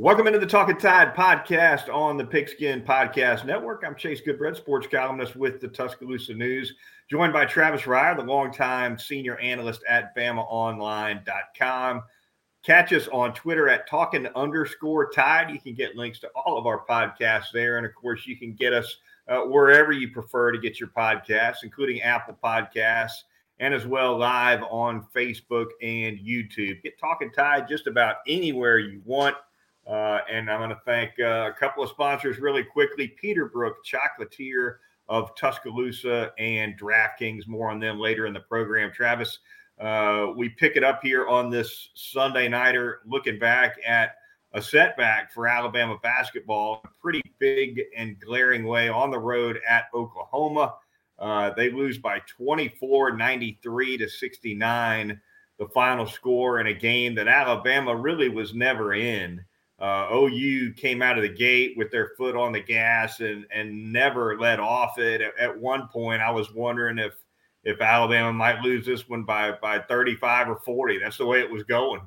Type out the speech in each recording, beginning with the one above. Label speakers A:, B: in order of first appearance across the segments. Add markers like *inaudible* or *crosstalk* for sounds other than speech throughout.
A: Welcome into the Talking Tide podcast on the Pigskin Podcast Network. I'm Chase Goodbread, sports columnist with the Tuscaloosa News, joined by Travis Reier, the longtime senior analyst at BamaOnline.com. Catch us on Twitter at talking underscore tide. You can get links to all of our podcasts there. And of course, you can get us uh, wherever you prefer to get your podcasts, including Apple Podcasts and as well live on Facebook and YouTube. Get Talking Tide just about anywhere you want. Uh, and I'm going to thank uh, a couple of sponsors really quickly Peterbrook Chocolatier of Tuscaloosa and DraftKings. More on them later in the program. Travis, uh, we pick it up here on this Sunday Nighter, looking back at a setback for Alabama basketball, a pretty big and glaring way on the road at Oklahoma. Uh, they lose by 24, 93 to 69, the final score in a game that Alabama really was never in. Uh, OU came out of the gate with their foot on the gas and and never let off it. At, at, one point, I was wondering if if Alabama might lose this one by by 35 or 40. That's the way it was going.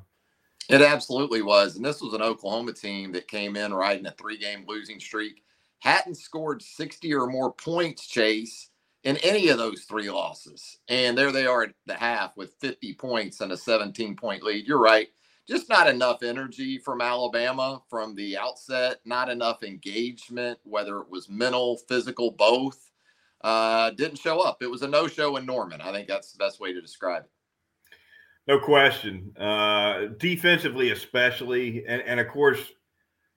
B: It absolutely was, and this was an Oklahoma team that came in riding a three game losing streak, hadn't scored 60 or more points, Chase, in any of those three losses, and there they are at the half with 50 points and a 17 point lead. You're right just not enough energy from Alabama from the outset, not enough engagement, whether it was mental, physical, both. Uh, didn't show up. It was a no show in Norman. I think that's the best way to describe it.
A: No question. Uh, defensively, especially. And, and of course,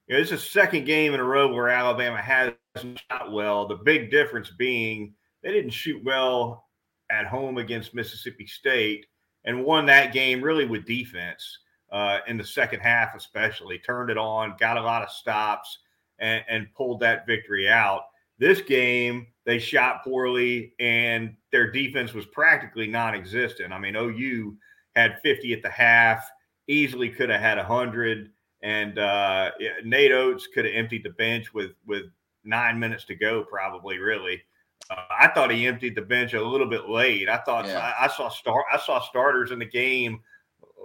A: you know, this is a second game in a row where Alabama hasn't shot well. The big difference being they didn't shoot well at home against Mississippi State and won that game really with defense uh, in the second half, especially. Turned it on, got a lot of stops, and, and pulled that victory out. This game, they shot poorly, and their defense was practically non existent. I mean, OU had 50 at the half, easily could have had 100. And uh, Nate Oats could have emptied the bench with, with nine minutes to go, probably, really. Uh, I thought he emptied the bench a little bit late. I thought yeah. I, I, saw start I saw starters in the game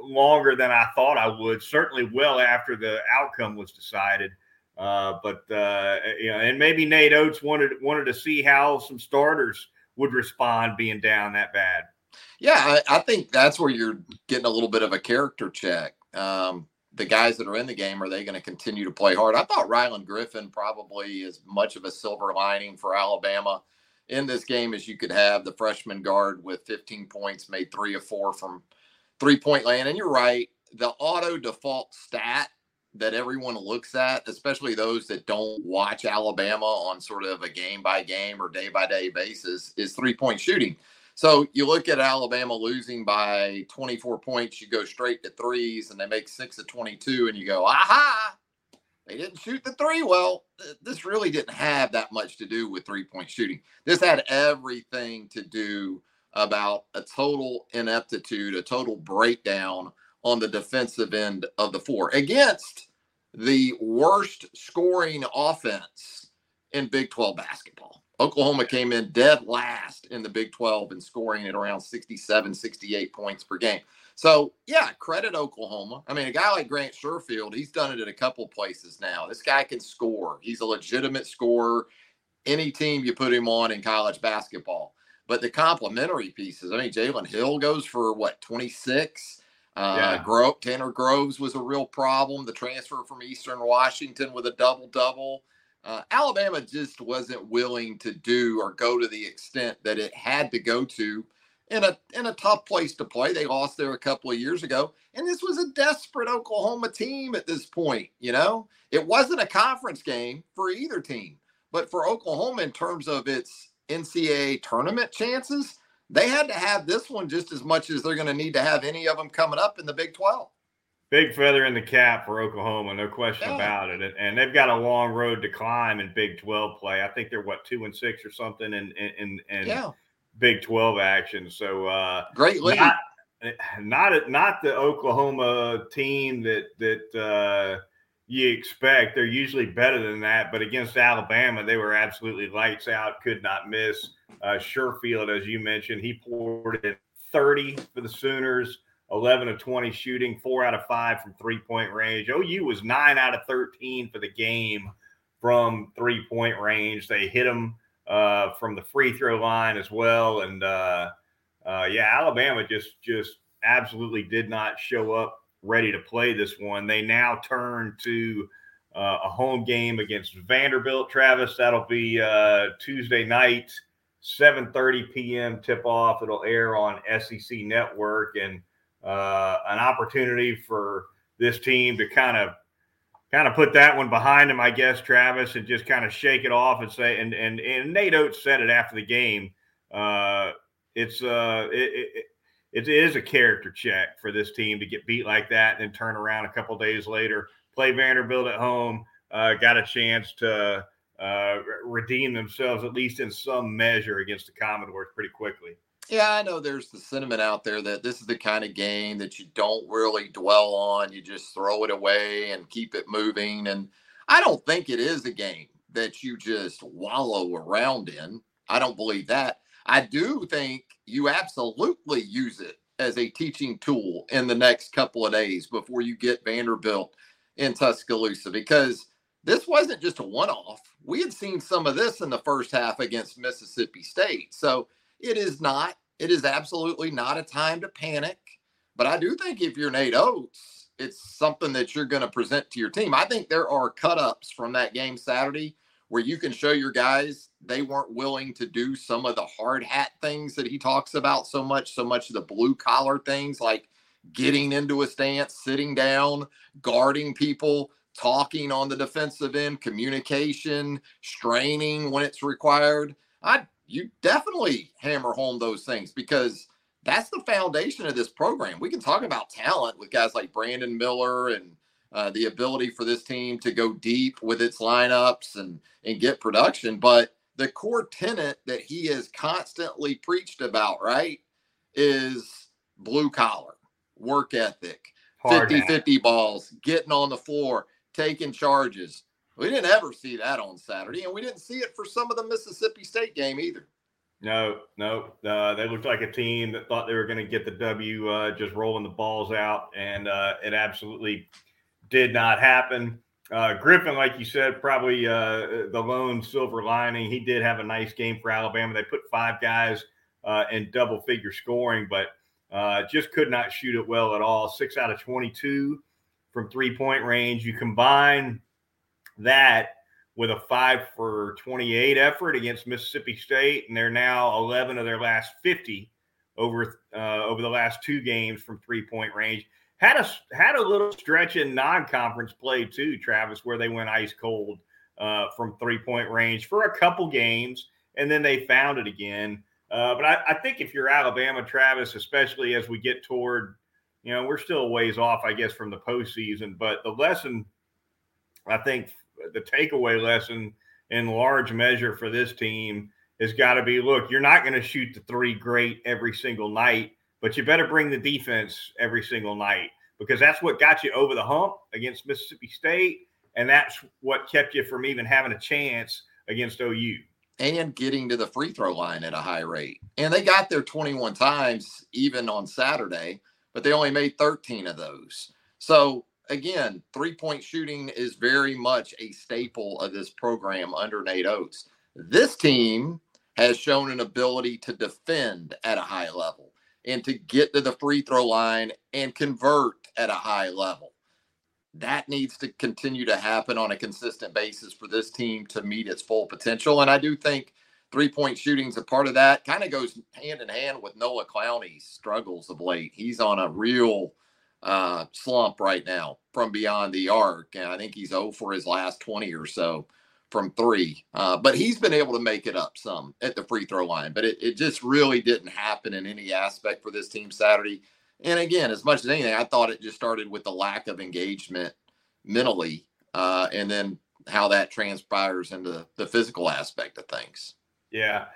A: longer than I thought I would. Certainly, well after the outcome was decided. Uh, but uh, you know, and maybe Nate Oats wanted wanted to see how some starters would respond being down that bad.
B: Yeah, I, I think that's where you're getting a little bit of a character check. Um, the guys that are in the game are they going to continue to play hard? I thought Rylan Griffin probably is much of a silver lining for Alabama in this game as you could have. The freshman guard with 15 points made three or four from three point land. And you're right, the auto default stat that everyone looks at, especially those that don't watch Alabama on sort of a game by game or day by day basis, is three point shooting. So you look at Alabama losing by 24 points, you go straight to threes, and they make six of 22, and you go, aha, they didn't shoot the three. Well, this really didn't have that much to do with three point shooting. This had everything to do about a total ineptitude, a total breakdown on the defensive end of the four against the worst scoring offense in Big 12 basketball. Oklahoma came in dead last in the Big 12 and scoring at around 67, 68 points per game. So, yeah, credit Oklahoma. I mean, a guy like Grant Sherfield, he's done it at a couple places now. This guy can score. He's a legitimate scorer. Any team you put him on in college basketball. But the complementary pieces, I mean, Jalen Hill goes for what, 26? Uh, yeah. Gro- Tanner Groves was a real problem. The transfer from Eastern Washington with a double double. Uh, Alabama just wasn't willing to do or go to the extent that it had to go to in a in a tough place to play. They lost there a couple of years ago, and this was a desperate Oklahoma team at this point. You know, it wasn't a conference game for either team, but for Oklahoma in terms of its NCAA tournament chances, they had to have this one just as much as they're going to need to have any of them coming up in the Big 12.
A: Big feather in the cap for Oklahoma, no question yeah. about it. And they've got a long road to climb in Big 12 play. I think they're what two and six or something in in, in yeah. Big 12 action. So uh,
B: great lead.
A: Not, not not the Oklahoma team that that uh, you expect. They're usually better than that, but against Alabama, they were absolutely lights out, could not miss. Uh, Sherfield, as you mentioned, he poured in 30 for the Sooners. 11 of 20 shooting, four out of five from three point range. OU was nine out of 13 for the game from three point range. They hit them uh, from the free throw line as well. And uh, uh, yeah, Alabama just just absolutely did not show up ready to play this one. They now turn to uh, a home game against Vanderbilt. Travis, that'll be uh, Tuesday night, 7:30 p.m. tip off. It'll air on SEC Network and uh, an opportunity for this team to kind of kind of put that one behind them, I guess, Travis, and just kind of shake it off and say, and and, and Nate Oats said it after the game. Uh, it's uh, it, it, it is a character check for this team to get beat like that and then turn around a couple days later, play Vanderbilt at home, uh, got a chance to uh, redeem themselves at least in some measure against the Commodores pretty quickly.
B: Yeah, I know there's the sentiment out there that this is the kind of game that you don't really dwell on. You just throw it away and keep it moving. And I don't think it is a game that you just wallow around in. I don't believe that. I do think you absolutely use it as a teaching tool in the next couple of days before you get Vanderbilt in Tuscaloosa because this wasn't just a one off. We had seen some of this in the first half against Mississippi State. So it is not it is absolutely not a time to panic. But I do think if you're Nate Oats, it's something that you're going to present to your team. I think there are cut ups from that game Saturday where you can show your guys they weren't willing to do some of the hard hat things that he talks about so much, so much of the blue collar things like getting into a stance, sitting down, guarding people, talking on the defensive end, communication, straining when it's required. I you definitely hammer home those things because that's the foundation of this program. We can talk about talent with guys like Brandon Miller and uh, the ability for this team to go deep with its lineups and and get production, but the core tenet that he has constantly preached about, right, is blue collar, work ethic, 50 50 balls, getting on the floor, taking charges, we didn't ever see that on Saturday, and we didn't see it for some of the Mississippi State game either.
A: No, no, uh, they looked like a team that thought they were going to get the W, uh, just rolling the balls out, and uh, it absolutely did not happen. Uh, Griffin, like you said, probably uh, the lone silver lining. He did have a nice game for Alabama. They put five guys uh, in double figure scoring, but just could not shoot it well at all. Six out of 22 from three point range. You combine that with a five for 28 effort against Mississippi State, and they're now 11 of their last 50 over uh, over the last two games from three point range. Had a had a little stretch in non conference play too, Travis, where they went ice cold uh, from three point range for a couple games, and then they found it again. Uh, but I, I, think if you're Alabama, Travis, especially as we get toward, you know, we're still ways off, I guess, from the postseason. But the lesson, I think, the takeaway lesson in large measure for this team has got to be look, you're not going to shoot the three great every single night, but you better bring the defense every single night because that's what got you over the hump against Mississippi State. And that's what kept you from even having a chance against OU.
B: And getting to the free throw line at a high rate. And they got there 21 times even on Saturday, but they only made 13 of those. So again, three point shooting is very much a staple of this program under Nate Oats. This team has shown an ability to defend at a high level and to get to the free throw line and convert at a high level. That needs to continue to happen on a consistent basis for this team to meet its full potential. And I do think three point shooting is a part of that. Kind of goes hand in hand with Noah Clowney's struggles of late. He's on a real uh, slump right now from beyond the arc. And I think he's 0 for his last 20 or so from three. Uh, but he's been able to make it up some at the free throw line. But it, it just really didn't happen in any aspect for this team Saturday. And again, as much as anything, I thought it just started with the lack of engagement mentally uh, and then how that transpires into the physical aspect of things.
A: Yeah.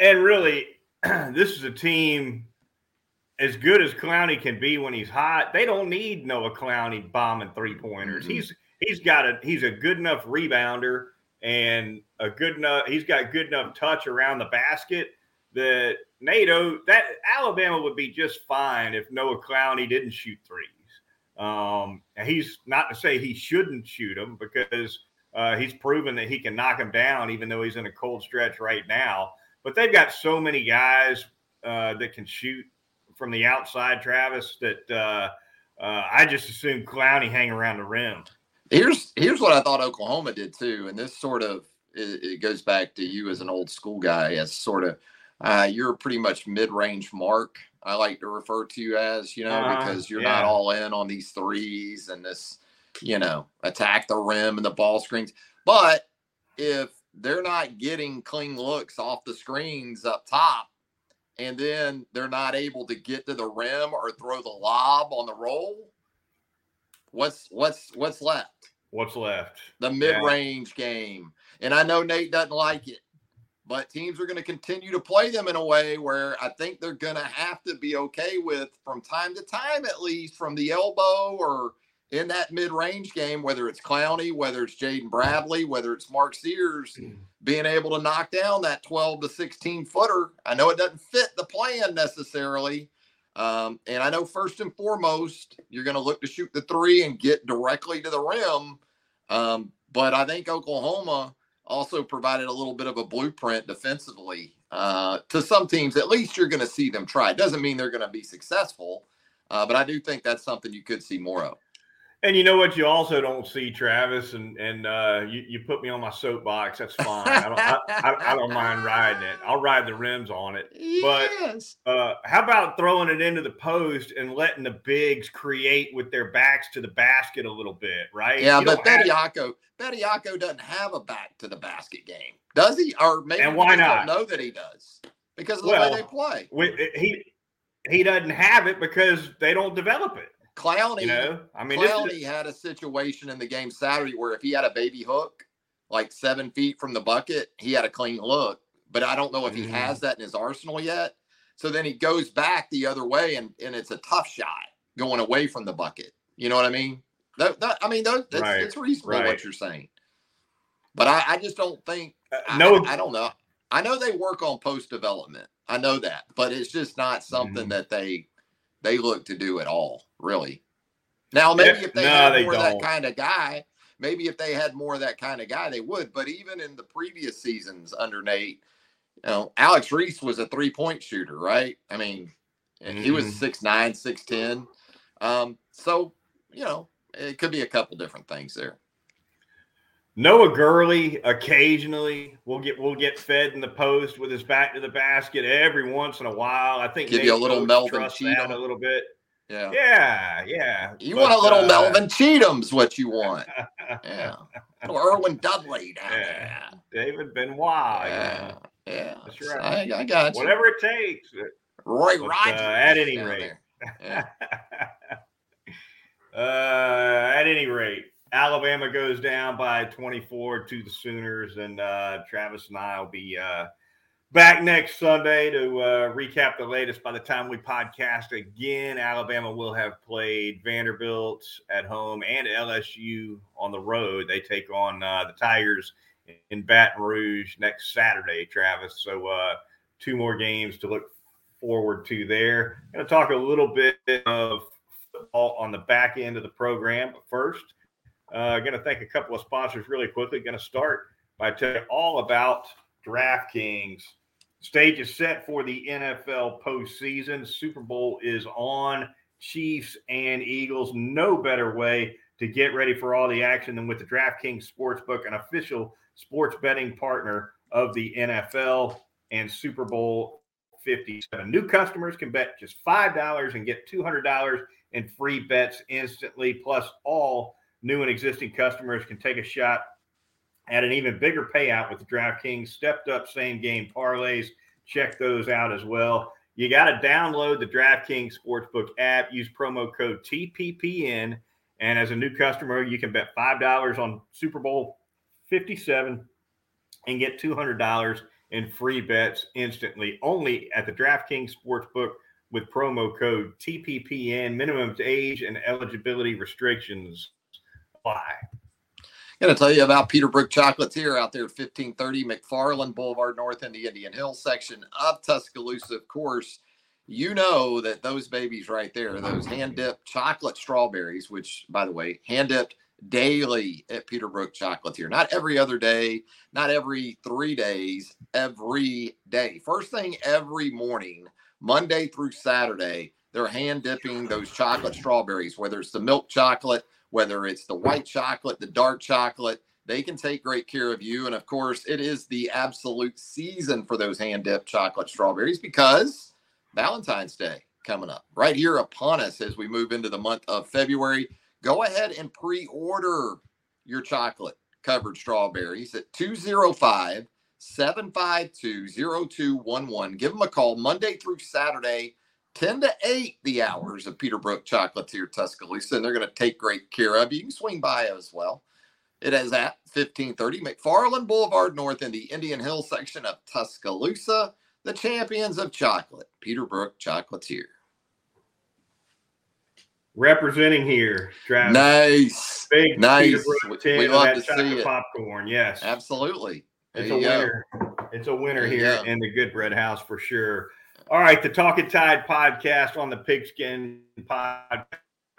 A: And really, *clears throat* this is a team as good as Clowney can be when he's hot, they don't need Noah Clowney bombing three pointers. Mm-hmm. He's he's got a he's a good enough rebounder and a good enough he's got good enough touch around the basket that NATO that Alabama would be just fine if Noah Clowney didn't shoot threes. Um, and he's not to say he shouldn't shoot them because uh, he's proven that he can knock them down, even though he's in a cold stretch right now. But they've got so many guys uh, that can shoot from the outside, Travis, that uh, uh I just assume Clowney hang around the rim.
B: Here's here's what I thought Oklahoma did too, and this sort of it, it goes back to you as an old school guy, as sort of uh, you're pretty much mid range mark. I like to refer to you as, you know, uh, because you're yeah. not all in on these threes and this, you know, attack the rim and the ball screens. But if they're not getting clean looks off the screens up top, and then they're not able to get to the rim or throw the lob on the roll, what's what's what's left?
A: What's left?
B: The mid-range yeah. game. And I know Nate doesn't like it, but teams are going to continue to play them in a way where I think they're going to have to be okay with from time to time, at least from the elbow or in that mid-range game, whether it's Clowney, whether it's Jaden Bradley, whether it's Mark Sears, *clears throat* being able to knock down that 12 to 16 footer. I know it doesn't fit the plan necessarily. Um, and I know first and foremost, you're going to look to shoot the three and get directly to the rim. Um, but I think Oklahoma also provided a little bit of a blueprint defensively uh, to some teams. At least you're going to see them try. It doesn't mean they're going to be successful, uh, but I do think that's something you could see more of.
A: And you know what? You also don't see Travis, and and uh, you you put me on my soapbox. That's fine. I don't I, I, I, don't mind riding it. I'll ride the rims on it. Yes. But uh, how about throwing it into the post and letting the bigs create with their backs to the basket a little bit, right?
B: Yeah, you but Bediako Bediako doesn't have a back to the basket game, does he? Or maybe
A: and why not?
B: know that he does because of the well, way they play.
A: We, he he doesn't have it because they don't develop it.
B: Clowney, you know, I mean, Clowney had a situation in the game Saturday where if he had a baby hook, like seven feet from the bucket, he had a clean look. But I don't know if he mm-hmm. has that in his arsenal yet. So then he goes back the other way, and and it's a tough shot going away from the bucket. You know what I mean? That, that I mean, that's, right. that's reasonable right. what you're saying. But I, I just don't think. Uh, no, I, I, don't know. I know they work on post development. I know that, but it's just not something mm-hmm. that they they look to do at all, really. Now, maybe if they no, had more of that kind of guy, maybe if they had more of that kind of guy, they would. But even in the previous seasons under Nate, you know, Alex Reese was a three point shooter, right? I mean, mm-hmm. he was mm-hmm. six nine, six ten. Um, so you know, it could be a couple different things there.
A: Noah Gurley occasionally will get will get fed in the post with his back to the basket every once in a while. I think
B: give Nate you a little Melvin Cheatham
A: a little bit.
B: Yeah,
A: yeah, yeah.
B: You but, want a little uh, Melvin Cheatham's what you want. *laughs* yeah, or Erwin Dudley down yeah.
A: there. David Benoit.
B: Yeah, yeah. That's right. I, I got
A: you. Whatever it takes.
B: Roy but, Rogers. Uh,
A: at any rate. Yeah. *laughs* uh, at any rate, Alabama goes down by 24 to the Sooners, and uh, Travis and I will be uh, back next Sunday to uh, recap the latest. By the time we podcast again, Alabama will have played Vanderbilt at home and LSU on the road. They take on uh, the Tigers in Baton Rouge next Saturday, Travis. So, uh, two more games to look forward to there. Going to talk a little bit of football on the back end of the program, but first. Uh, going to thank a couple of sponsors really quickly. Going to start by telling you all about DraftKings. Stage is set for the NFL postseason. Super Bowl is on. Chiefs and Eagles. No better way to get ready for all the action than with the DraftKings Sportsbook, an official sports betting partner of the NFL and Super Bowl 57. New customers can bet just $5 and get $200 in free bets instantly, plus all New and existing customers can take a shot at an even bigger payout with the DraftKings stepped up same game parlays. Check those out as well. You got to download the DraftKings Sportsbook app, use promo code TPPN. And as a new customer, you can bet $5 on Super Bowl 57 and get $200 in free bets instantly only at the DraftKings Sportsbook with promo code TPPN. Minimum age and eligibility restrictions apply.
B: Going to tell you about Peterbrook Chocolatier out there at 1530 McFarland Boulevard North in the Indian Hill section of Tuscaloosa. Of course, you know that those babies right there, those hand dipped chocolate strawberries, which, by the way, hand dipped daily at Peterbrook Chocolatier. Not every other day, not every three days, every day. First thing every morning, Monday through Saturday, they're hand dipping those chocolate strawberries, whether it's the milk chocolate whether it's the white chocolate, the dark chocolate, they can take great care of you. And of course, it is the absolute season for those hand dipped chocolate strawberries because Valentine's Day coming up right here upon us as we move into the month of February. Go ahead and pre order your chocolate covered strawberries at 205 752 0211. Give them a call Monday through Saturday 10 to 8 the hours of Peterbrook Chocolatier Tuscaloosa, and they're going to take great care of you. You can swing by as well. It is at 1530 McFarland Boulevard North in the Indian Hill section of Tuscaloosa, the champions of chocolate, Peterbrook Chocolatier.
A: Representing here,
B: Travis. Nice.
A: Big
B: nice.
A: We, we love to see it. popcorn. Yes.
B: Absolutely.
A: There it's a winner. It's a winner here in the Goodbread House for sure. All right, the Talking Tide podcast on the Pigskin podcast.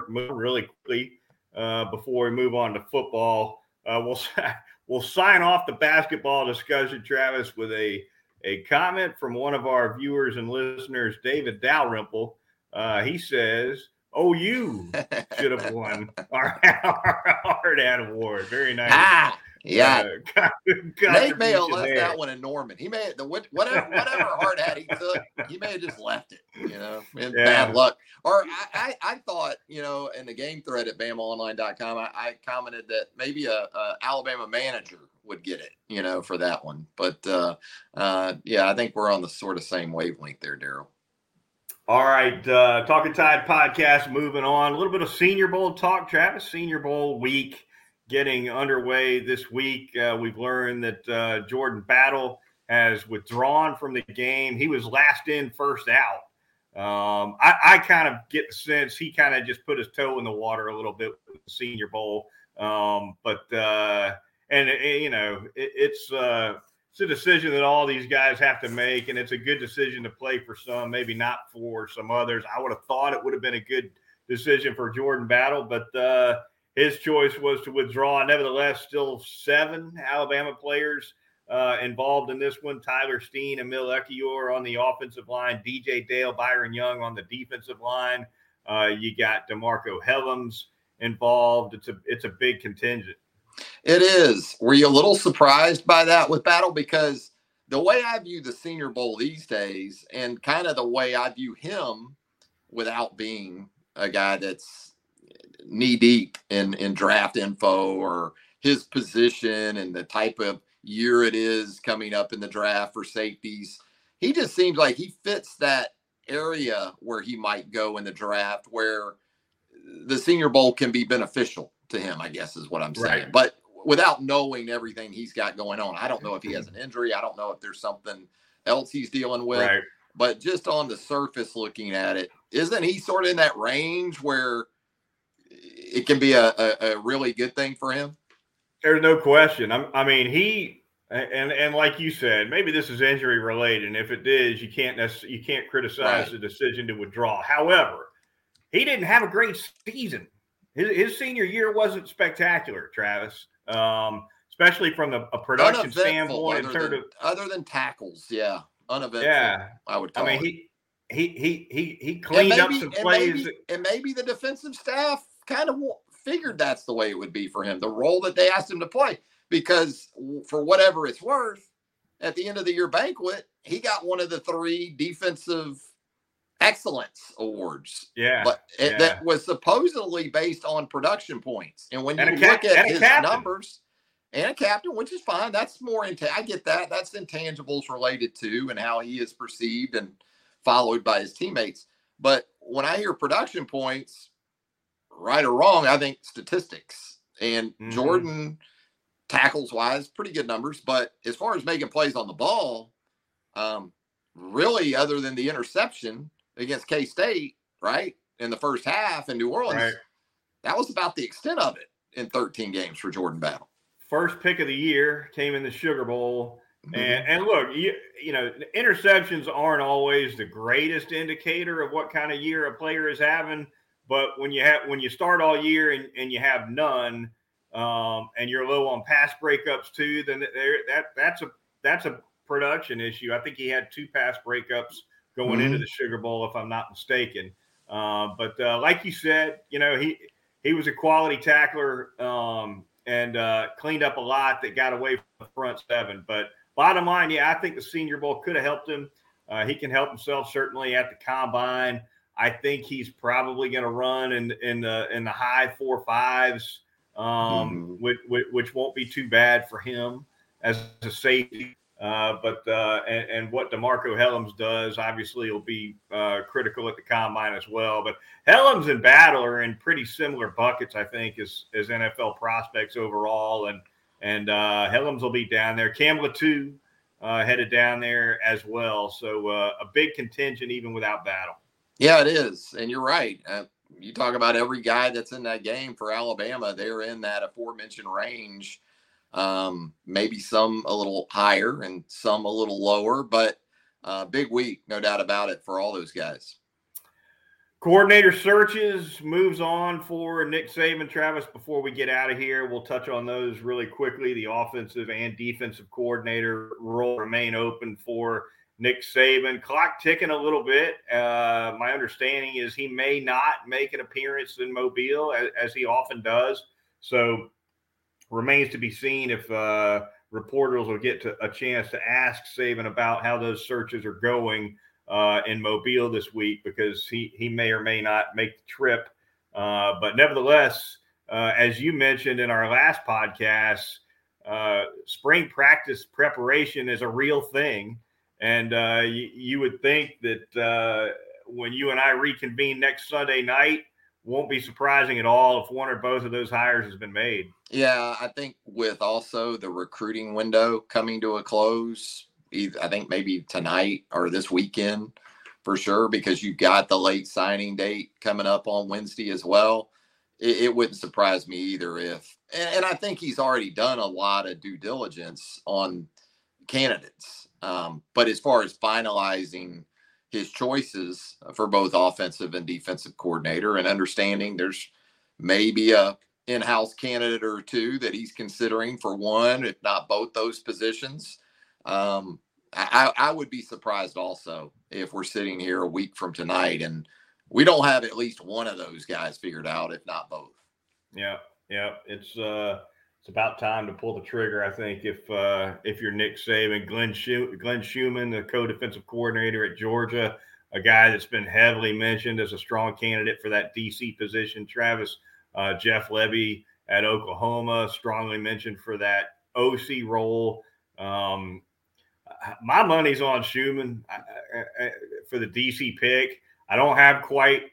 A: Move really quickly uh, before we move on to football. Uh, we'll *laughs* we'll sign off the basketball discussion, Travis, with a a comment from one of our viewers and listeners, David Dalrymple. Uh, he says, "Oh, you *laughs* should have won our, *laughs* our Hard Hat Award." Very nice.
B: Ah. Yeah, uh, *laughs* Nate may have left that one in Norman. He may have, the whatever whatever hard hat he took, he may have just left it. You know, in yeah. bad luck. Or I, I, I thought you know in the game thread at BamaOnline.com, I, I commented that maybe a, a, Alabama manager would get it. You know, for that one. But uh, uh, yeah, I think we're on the sort of same wavelength there, Daryl.
A: All right, uh, Talking Tide podcast. Moving on, a little bit of Senior Bowl talk, Travis. Senior Bowl week getting underway this week. Uh, we've learned that uh, Jordan Battle has withdrawn from the game. He was last in, first out. Um, I, I, kind of get the sense he kind of just put his toe in the water a little bit with the Senior Bowl. Um, but uh, and it, you know it, it's uh, it's a decision that all these guys have to make, and it's a good decision to play for some, maybe not for some others. I would have thought it would have been a good decision for Jordan Battle, but uh, his choice was to withdraw. Nevertheless, still seven Alabama players uh, involved in this one. Tyler Steen, Emil Ekiyor on the offensive line, DJ Dale, Byron Young on the defensive line. Uh, you got DeMarcco Hellams involved. It's a it's a big contingent.
B: It is. Were you a little surprised by that with Battle? Because the way I view the Senior Bowl these days, and kind of the way I view him, without being a guy that's knee deep in in draft info or his position and the type of year it is coming up in the draft for safeties. He just seems like he fits that area where he might go in the draft where the senior bowl can be beneficial to him, I guess is what I'm saying. Right. But without knowing everything he's got going on, I don't know if he has an injury. I don't know if there's something else he's dealing with. Right. But just on the surface looking at it, isn't he sort of in that range where it can be a, a, a really good thing for him.
A: There's no question. I'm, I mean, he and and like you said, maybe this is injury related. And if it is, you can't you can't criticize right. the decision to withdraw. However, he didn't have a great season. His, his senior year wasn't spectacular, Travis. Um, especially from the, a production standpoint,
B: in terms
A: of
B: other than tackles, yeah, uneventful. Yeah, I would. I mean,
A: it. he he he he he cleaned maybe, up some plays,
B: and maybe, and maybe the defensive staff kind of figured that's the way it would be for him, the role that they asked him to play. Because for whatever it's worth, at the end of the year banquet, he got one of the three defensive excellence awards.
A: Yeah.
B: But eh, it,
A: yeah.
B: that was supposedly based on production points. And when you and look at his captain. numbers and a captain, which is fine, that's more into I get that. That's intangibles related to and how he is perceived and followed by his teammates. But when I hear production points, right or wrong, I think statistics and mm-hmm. Jordan tackles wise, pretty good numbers. But as far as making plays on the ball, um, really, other than the interception against K State, right in the first half in New Orleans, right. that was about the extent of it in 13 games for Jordan Battle.
A: first pick of the year, came in the Sugar Bowl.
B: Mm-hmm.
A: And, and look, you, you know, interceptions aren't always the greatest indicator of what kind of year a player is having. But when you have when you start all year and, and you have none, um, and you're low on pass breakups too, then there that that's a that's a production issue. I think he had two pass breakups going mm-hmm. into the Sugar Bowl, if I'm not mistaken. Uh, but uh, like you said, you know he he was a quality tackler um, and uh, cleaned up a lot that got away from the front seven. But bottom line, yeah, I think the Senior Bowl could have helped him. Uh, he can help himself certainly at the combine. I think he's probably going to run in in the in the high four fives, um, mm-hmm. which, which won't be too bad for him as a safety. Uh, but uh, and, and, what Demarcco Hellams does obviously will be uh, critical at the combine as well. But Hellams and Battle are in pretty similar buckets, I think, as as NFL prospects overall. And and uh, Hellams will be down there. Cam too uh, headed down there as well. So uh, a big contingent even without Battle.
B: Yeah, it is, and you're right. Uh, you talk about every guy that's in that game for Alabama; they're in that aforementioned range. Um, maybe some a little higher and some a little lower, but uh, big week, no doubt about it, for all those guys.
A: Coordinator searches moves on for Nick Saban, Travis. Before we get out of here, we'll touch on those really quickly. The offensive and defensive coordinator role remain open for Nick Saban. Clock ticking a little bit. Uh, my understanding is he may not make an appearance in Mobile as, as he often does. So remains to be seen if uh, reporters will get to a chance to ask Saban about how those searches are going uh, in Mobile this week because he he may or may not make the trip. Uh, but nevertheless, uh, as you mentioned in our last podcast, uh, spring practice preparation is a real thing. And uh, you, you, would think that uh, when you and I reconvene next Sunday night, won't be surprising at all if one or both of those hires has been made.
B: Yeah, I think with also the recruiting window coming to a close, I think maybe tonight or this weekend for sure, because you've got the late signing date coming up on Wednesday as well. It, it wouldn't surprise me either if, and, and I think he's already done a lot of due diligence on candidates um, but as far as finalizing his choices for both offensive and defensive coordinator and understanding there's maybe a in-house candidate or two that he's considering for one, if not both those positions. Um, I, I would be surprised also if we're sitting here a week from tonight and we don't have at least one of those guys figured out, if not both.
A: Yeah, yeah, it's uh, it's about time to pull the trigger. I think if uh, if you're Nick Saban, Glenn Glenn Schumann, the co-defensive coordinator at Georgia, a guy that's been heavily mentioned as a strong candidate for that DC position. Travis uh, Jeff Lebby at Oklahoma, strongly mentioned for that OC role. Um, my money's on Schumann for the DC pick. I don't have quite.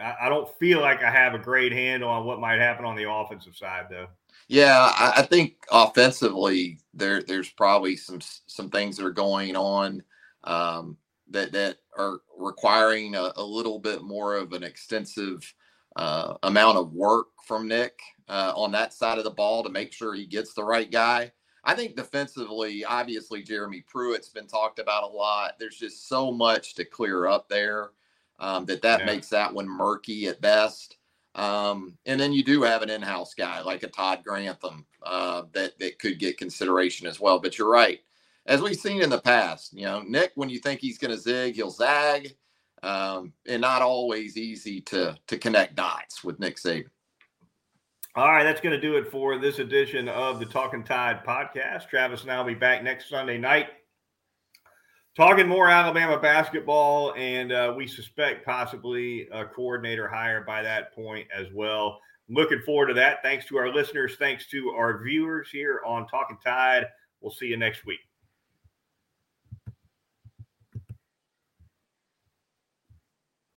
A: I don't feel like I have a great handle on what might happen on the offensive side, though.
B: Yeah, I, I think offensively there there's probably some some things that are going on um, that that are requiring a, a, little bit more of an extensive uh, amount of work from Nick uh, on that side of the ball to make sure he gets the right guy. I think defensively, obviously Jeremy Pruitt's been talked about a lot. There's just so much to clear up there um, that that yeah. makes that one murky at best. Um, and then you do have an in-house guy like a Todd Grantham uh, that that could get consideration as well. But you're right, as we've seen in the past, you know, Nick, when you think he's going to zig, he'll zag, um, and not always easy to to connect dots with Nick Saban.
A: All right, that's going to do it for this edition of the Talking Tide podcast. Travis and I will be back next Sunday night talking more Alabama basketball, and uh, we suspect possibly a coordinator hire by that point as well. Looking forward to that. Thanks to our listeners. Thanks to our viewers here on Talking Tide. We'll see you next week.